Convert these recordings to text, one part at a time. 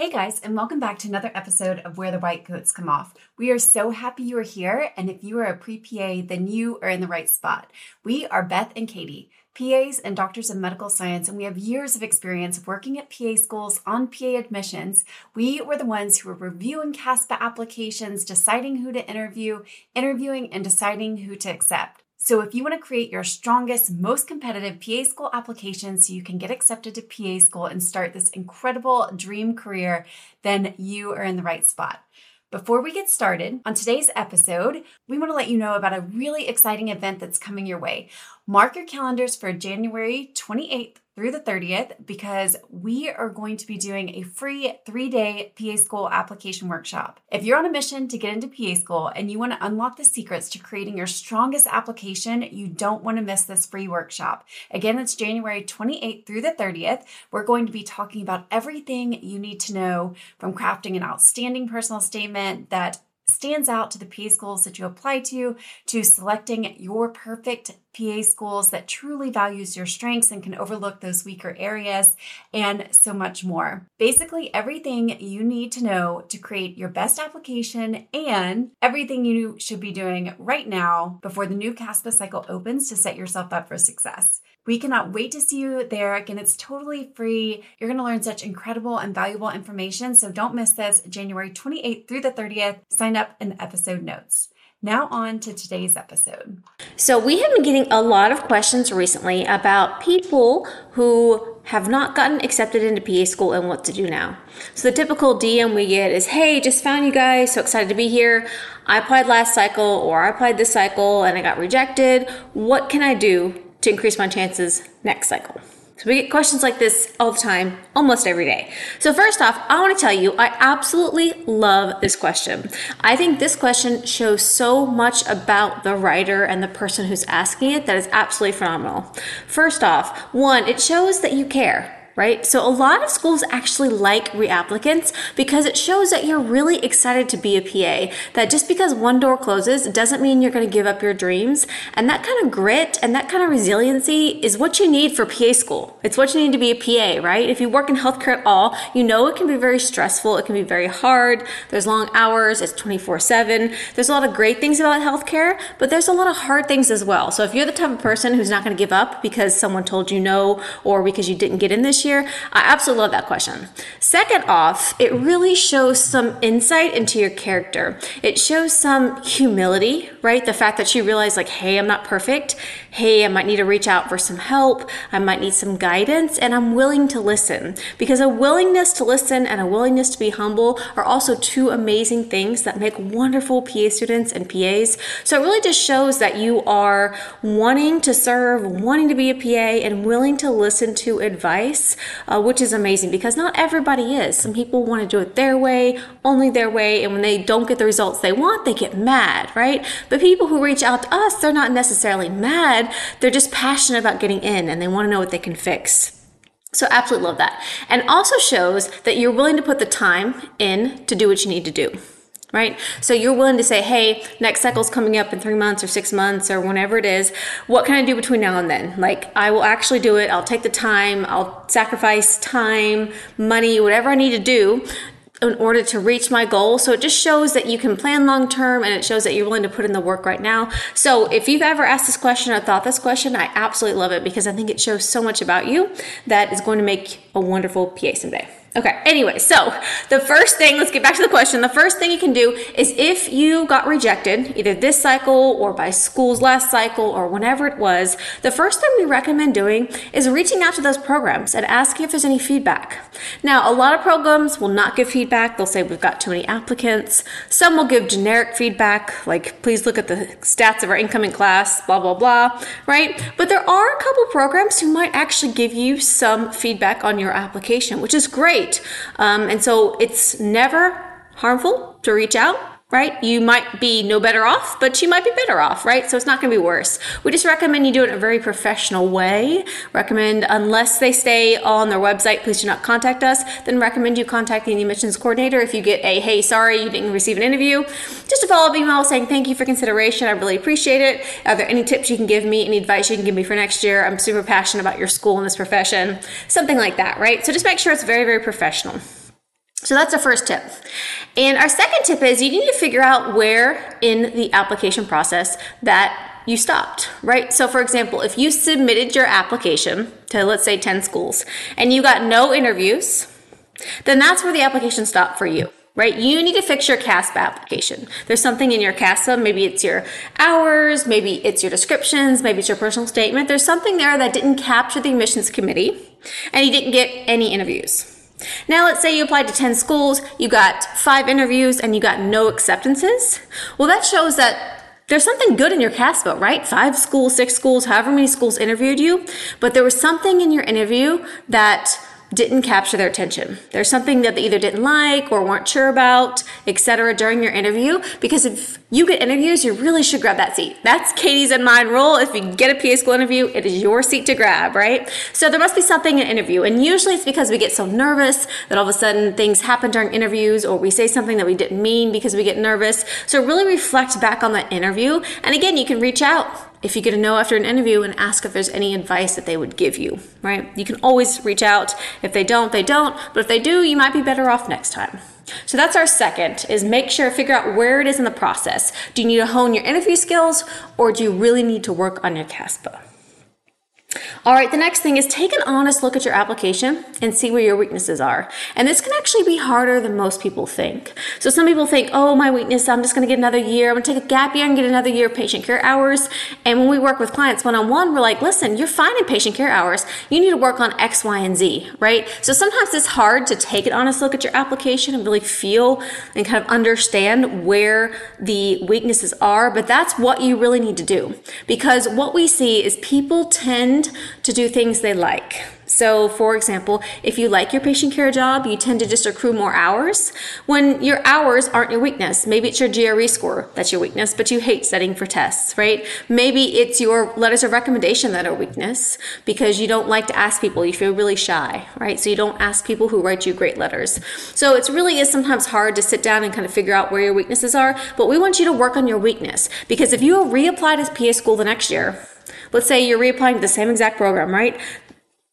Hey guys, and welcome back to another episode of Where the White Coats Come Off. We are so happy you are here, and if you are a pre PA, then you are in the right spot. We are Beth and Katie, PAs and doctors of medical science, and we have years of experience working at PA schools on PA admissions. We were the ones who were reviewing CASPA applications, deciding who to interview, interviewing, and deciding who to accept. So, if you want to create your strongest, most competitive PA school application so you can get accepted to PA school and start this incredible dream career, then you are in the right spot. Before we get started, on today's episode, we want to let you know about a really exciting event that's coming your way. Mark your calendars for January 28th through the 30th because we are going to be doing a free three day PA school application workshop. If you're on a mission to get into PA school and you want to unlock the secrets to creating your strongest application, you don't want to miss this free workshop. Again, it's January 28th through the 30th. We're going to be talking about everything you need to know from crafting an outstanding personal statement that stands out to the PA schools that you apply to, to selecting your perfect PA schools that truly values your strengths and can overlook those weaker areas, and so much more. Basically, everything you need to know to create your best application and everything you should be doing right now before the new CASPA cycle opens to set yourself up for success. We cannot wait to see you there. Again, it's totally free. You're going to learn such incredible and valuable information. So don't miss this January 28th through the 30th. Sign up in the episode notes. Now, on to today's episode. So, we have been getting a lot of questions recently about people who have not gotten accepted into PA school and what to do now. So, the typical DM we get is Hey, just found you guys, so excited to be here. I applied last cycle or I applied this cycle and I got rejected. What can I do to increase my chances next cycle? So we get questions like this all the time, almost every day. So first off, I want to tell you, I absolutely love this question. I think this question shows so much about the writer and the person who's asking it that is absolutely phenomenal. First off, one, it shows that you care right? So a lot of schools actually like reapplicants because it shows that you're really excited to be a PA. That just because one door closes doesn't mean you're going to give up your dreams. And that kind of grit and that kind of resiliency is what you need for PA school. It's what you need to be a PA, right? If you work in healthcare at all, you know it can be very stressful. It can be very hard. There's long hours. It's 24 7. There's a lot of great things about healthcare, but there's a lot of hard things as well. So if you're the type of person who's not going to give up because someone told you no or because you didn't get in this year? I absolutely love that question. Second off, it really shows some insight into your character. It shows some humility, right? The fact that she realized, like, hey, I'm not perfect. Hey, I might need to reach out for some help. I might need some guidance, and I'm willing to listen. Because a willingness to listen and a willingness to be humble are also two amazing things that make wonderful PA students and PAs. So it really just shows that you are wanting to serve, wanting to be a PA, and willing to listen to advice uh, which is amazing because not everybody is. Some people want to do it their way, only their way, and when they don't get the results they want, they get mad, right? But people who reach out to us, they're not necessarily mad, they're just passionate about getting in and they want to know what they can fix. So, absolutely love that. And also shows that you're willing to put the time in to do what you need to do right? So you're willing to say, hey, next cycle's coming up in three months or six months or whenever it is. What can I do between now and then? Like, I will actually do it. I'll take the time. I'll sacrifice time, money, whatever I need to do in order to reach my goal. So it just shows that you can plan long term and it shows that you're willing to put in the work right now. So if you've ever asked this question or thought this question, I absolutely love it because I think it shows so much about you that is going to make a wonderful PA someday. Okay, anyway, so the first thing, let's get back to the question. The first thing you can do is if you got rejected, either this cycle or by school's last cycle or whenever it was, the first thing we recommend doing is reaching out to those programs and asking if there's any feedback. Now, a lot of programs will not give feedback. They'll say we've got too many applicants. Some will give generic feedback, like please look at the stats of our incoming class, blah, blah, blah, right? But there are a couple programs who might actually give you some feedback on your application, which is great great. Um, and so it's never harmful to reach out right? You might be no better off, but you might be better off, right? So it's not going to be worse. We just recommend you do it in a very professional way. Recommend, unless they stay on their website, please do not contact us. Then recommend you contacting the admissions coordinator if you get a, hey, sorry, you didn't receive an interview. Just a follow up email saying, thank you for consideration. I really appreciate it. Are there any tips you can give me, any advice you can give me for next year? I'm super passionate about your school and this profession. Something like that, right? So just make sure it's very, very professional. So that's our first tip. And our second tip is you need to figure out where in the application process that you stopped, right? So, for example, if you submitted your application to, let's say, 10 schools and you got no interviews, then that's where the application stopped for you right? You need to fix your CASPA application. There's something in your CASPA, maybe it's your hours, maybe it's your descriptions, maybe it's your personal statement. There's something there that didn't capture the admissions committee and you didn't get any interviews. Now, let's say you applied to 10 schools, you got five interviews, and you got no acceptances. Well, that shows that there's something good in your CASPA, right? Five schools, six schools, however many schools interviewed you, but there was something in your interview that didn't capture their attention. There's something that they either didn't like or weren't sure about, etc. during your interview. Because if you get interviews, you really should grab that seat. That's Katie's and mine rule. If you get a PA school interview, it is your seat to grab, right? So there must be something in interview. And usually it's because we get so nervous that all of a sudden things happen during interviews or we say something that we didn't mean because we get nervous. So really reflect back on that interview. And again, you can reach out if you get a no after an interview and ask if there's any advice that they would give you, right? You can always reach out. If they don't, they don't. But if they do, you might be better off next time. So that's our second is make sure figure out where it is in the process. Do you need to hone your interview skills or do you really need to work on your CASPA? All right, the next thing is take an honest look at your application and see where your weaknesses are. And this can actually be harder than most people think. So some people think, oh, my weakness, I'm just going to get another year. I'm going to take a gap year and get another year of patient care hours. And when we work with clients one on one, we're like, listen, you're fine in patient care hours. You need to work on X, Y, and Z, right? So sometimes it's hard to take an honest look at your application and really feel and kind of understand where the weaknesses are. But that's what you really need to do. Because what we see is people tend tend to do things they like. So, for example, if you like your patient care job, you tend to just accrue more hours when your hours aren't your weakness. Maybe it's your GRE score that's your weakness, but you hate studying for tests, right? Maybe it's your letters of recommendation that are weakness because you don't like to ask people. You feel really shy, right? So you don't ask people who write you great letters. So it really is sometimes hard to sit down and kind of figure out where your weaknesses are, but we want you to work on your weakness because if you reapply to PA school the next year, Let's say you're reapplying to the same exact program, right?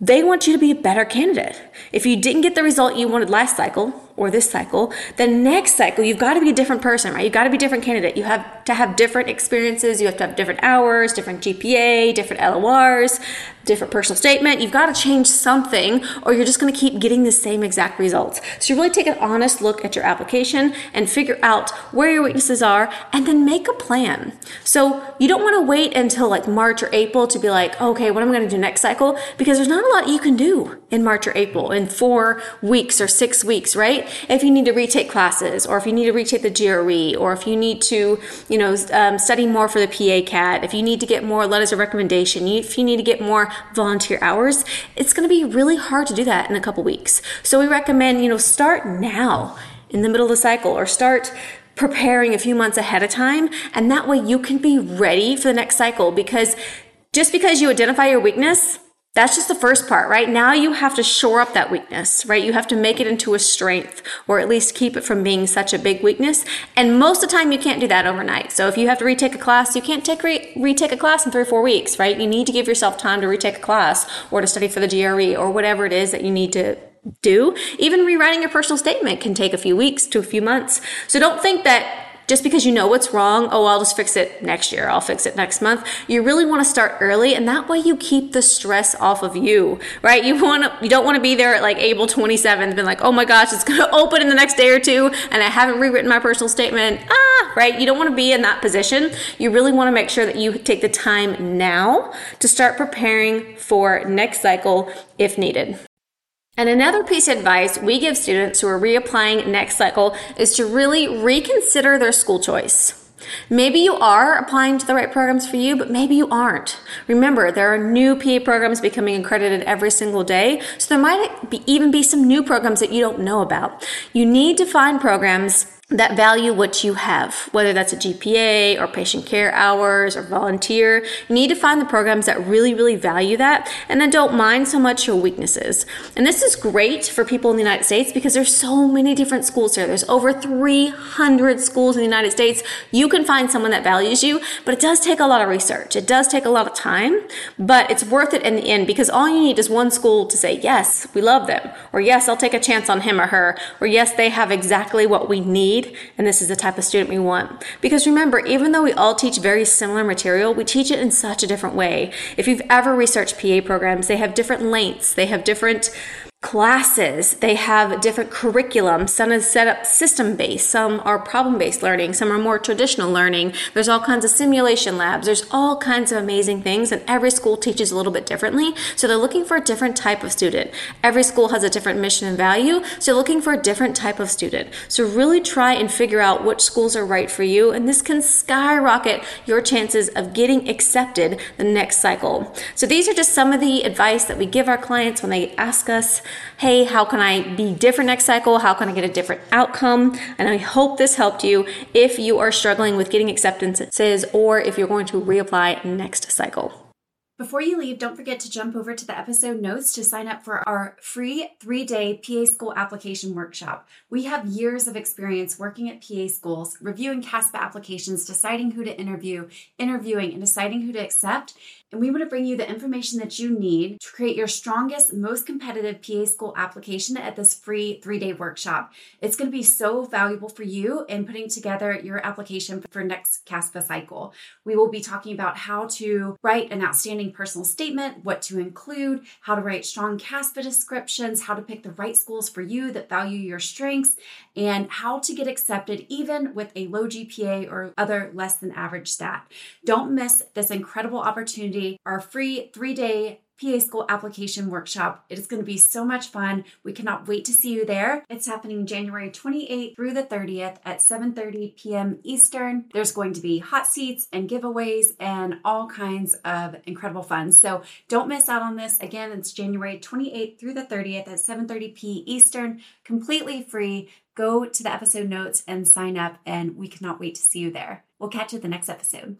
They want you to be a better candidate. If you didn't get the result you wanted last cycle, or this cycle, the next cycle, you've got to be a different person, right? You've got to be a different candidate. You have to have different experiences. You have to have different hours, different GPA, different LORs, different personal statement. You've got to change something or you're just going to keep getting the same exact results. So you really take an honest look at your application and figure out where your weaknesses are and then make a plan. So you don't want to wait until like March or April to be like, okay, what am I going to do next cycle? Because there's not a lot you can do in March or April in four weeks or six weeks, right? if you need to retake classes or if you need to retake the GRE or if you need to, you know, um, study more for the PA CAT, if you need to get more letters of recommendation, if you need to get more volunteer hours, it's going to be really hard to do that in a couple weeks. So we recommend, you know, start now in the middle of the cycle or start preparing a few months ahead of time. And that way you can be ready for the next cycle because just because you identify your weakness that's just the first part, right? Now you have to shore up that weakness, right? You have to make it into a strength or at least keep it from being such a big weakness. And most of the time you can't do that overnight. So if you have to retake a class, you can't take re- retake a class in three or four weeks, right? You need to give yourself time to retake a class or to study for the GRE or whatever it is that you need to do. Even rewriting your personal statement can take a few weeks to a few months. So don't think that just because you know what's wrong, oh, I'll just fix it next year, I'll fix it next month. You really want to start early, and that way you keep the stress off of you, right? You want to, you don't want to be there at like April 27th, been like, oh my gosh, it's going to open in the next day or two, and I haven't rewritten my personal statement. Ah, right? You don't want to be in that position. You really want to make sure that you take the time now to start preparing for next cycle if needed. And another piece of advice we give students who are reapplying next cycle is to really reconsider their school choice. Maybe you are applying to the right programs for you, but maybe you aren't. Remember, there are new PA programs becoming accredited every single day, so there might be, even be some new programs that you don't know about. You need to find programs that value what you have, whether that's a GPA or patient care hours or volunteer. You need to find the programs that really, really value that and then don't mind so much your weaknesses. And this is great for people in the United States because there's so many different schools here. There's over 300 schools in the United States. You can find someone that values you, but it does take a lot of research. It does take a lot of time, but it's worth it in the end because all you need is one school to say, yes, we love them, or yes, I'll take a chance on him or her, or yes, they have exactly what we need need, and this is the type of student we want. Because remember, even though we all teach very similar material, we teach it in such a different way. If you've ever researched PA programs, they have different lengths, they have different classes. They have different curriculum. Some is set up system based, some are problem based learning, some are more traditional learning. There's all kinds of simulation labs. There's all kinds of amazing things, and every school teaches a little bit differently. So they're looking for a different type of student. Every school has a different mission and value, so looking for a different type of student. So really try and figure out which schools are right for you, and this can skyrocket your chances of getting accepted the next cycle. So these are just some of the advice that we give our clients when they ask us hey, how can I be different next cycle? How can I get a different outcome? And I hope this helped you if you are struggling with getting acceptances or if you're going to reapply next cycle. Before you leave, don't forget to jump over to the episode notes to sign up for our free three day PA school application workshop. We have years of experience working at PA schools, reviewing CASPA applications, deciding who to interview, interviewing, and deciding who to accept and we want to bring you the information that you need to create your strongest, most competitive PA school application at this free three day workshop. It's going to be so valuable for you in putting together your application for next CASPA cycle. We will be talking about how to write an outstanding personal statement, what to include, how to write strong CASPA descriptions, how to pick the right schools for you that value your strengths, and how to get accepted even with a low GPA or other less than average stat. Don't miss this incredible opportunity our free three day PA School application workshop. It is going to be so much fun. We cannot wait to see you there. It's happening January 28th through the 30th at 7:30 p.m. Eastern. There's going to be hot seats and giveaways and all kinds of incredible fun. So don't miss out on this. Again, it's January 28th through the 30th at 7:30 p.m. Eastern, completely free. Go to the episode notes and sign up and we cannot wait to see you there. We'll catch you at the next episode.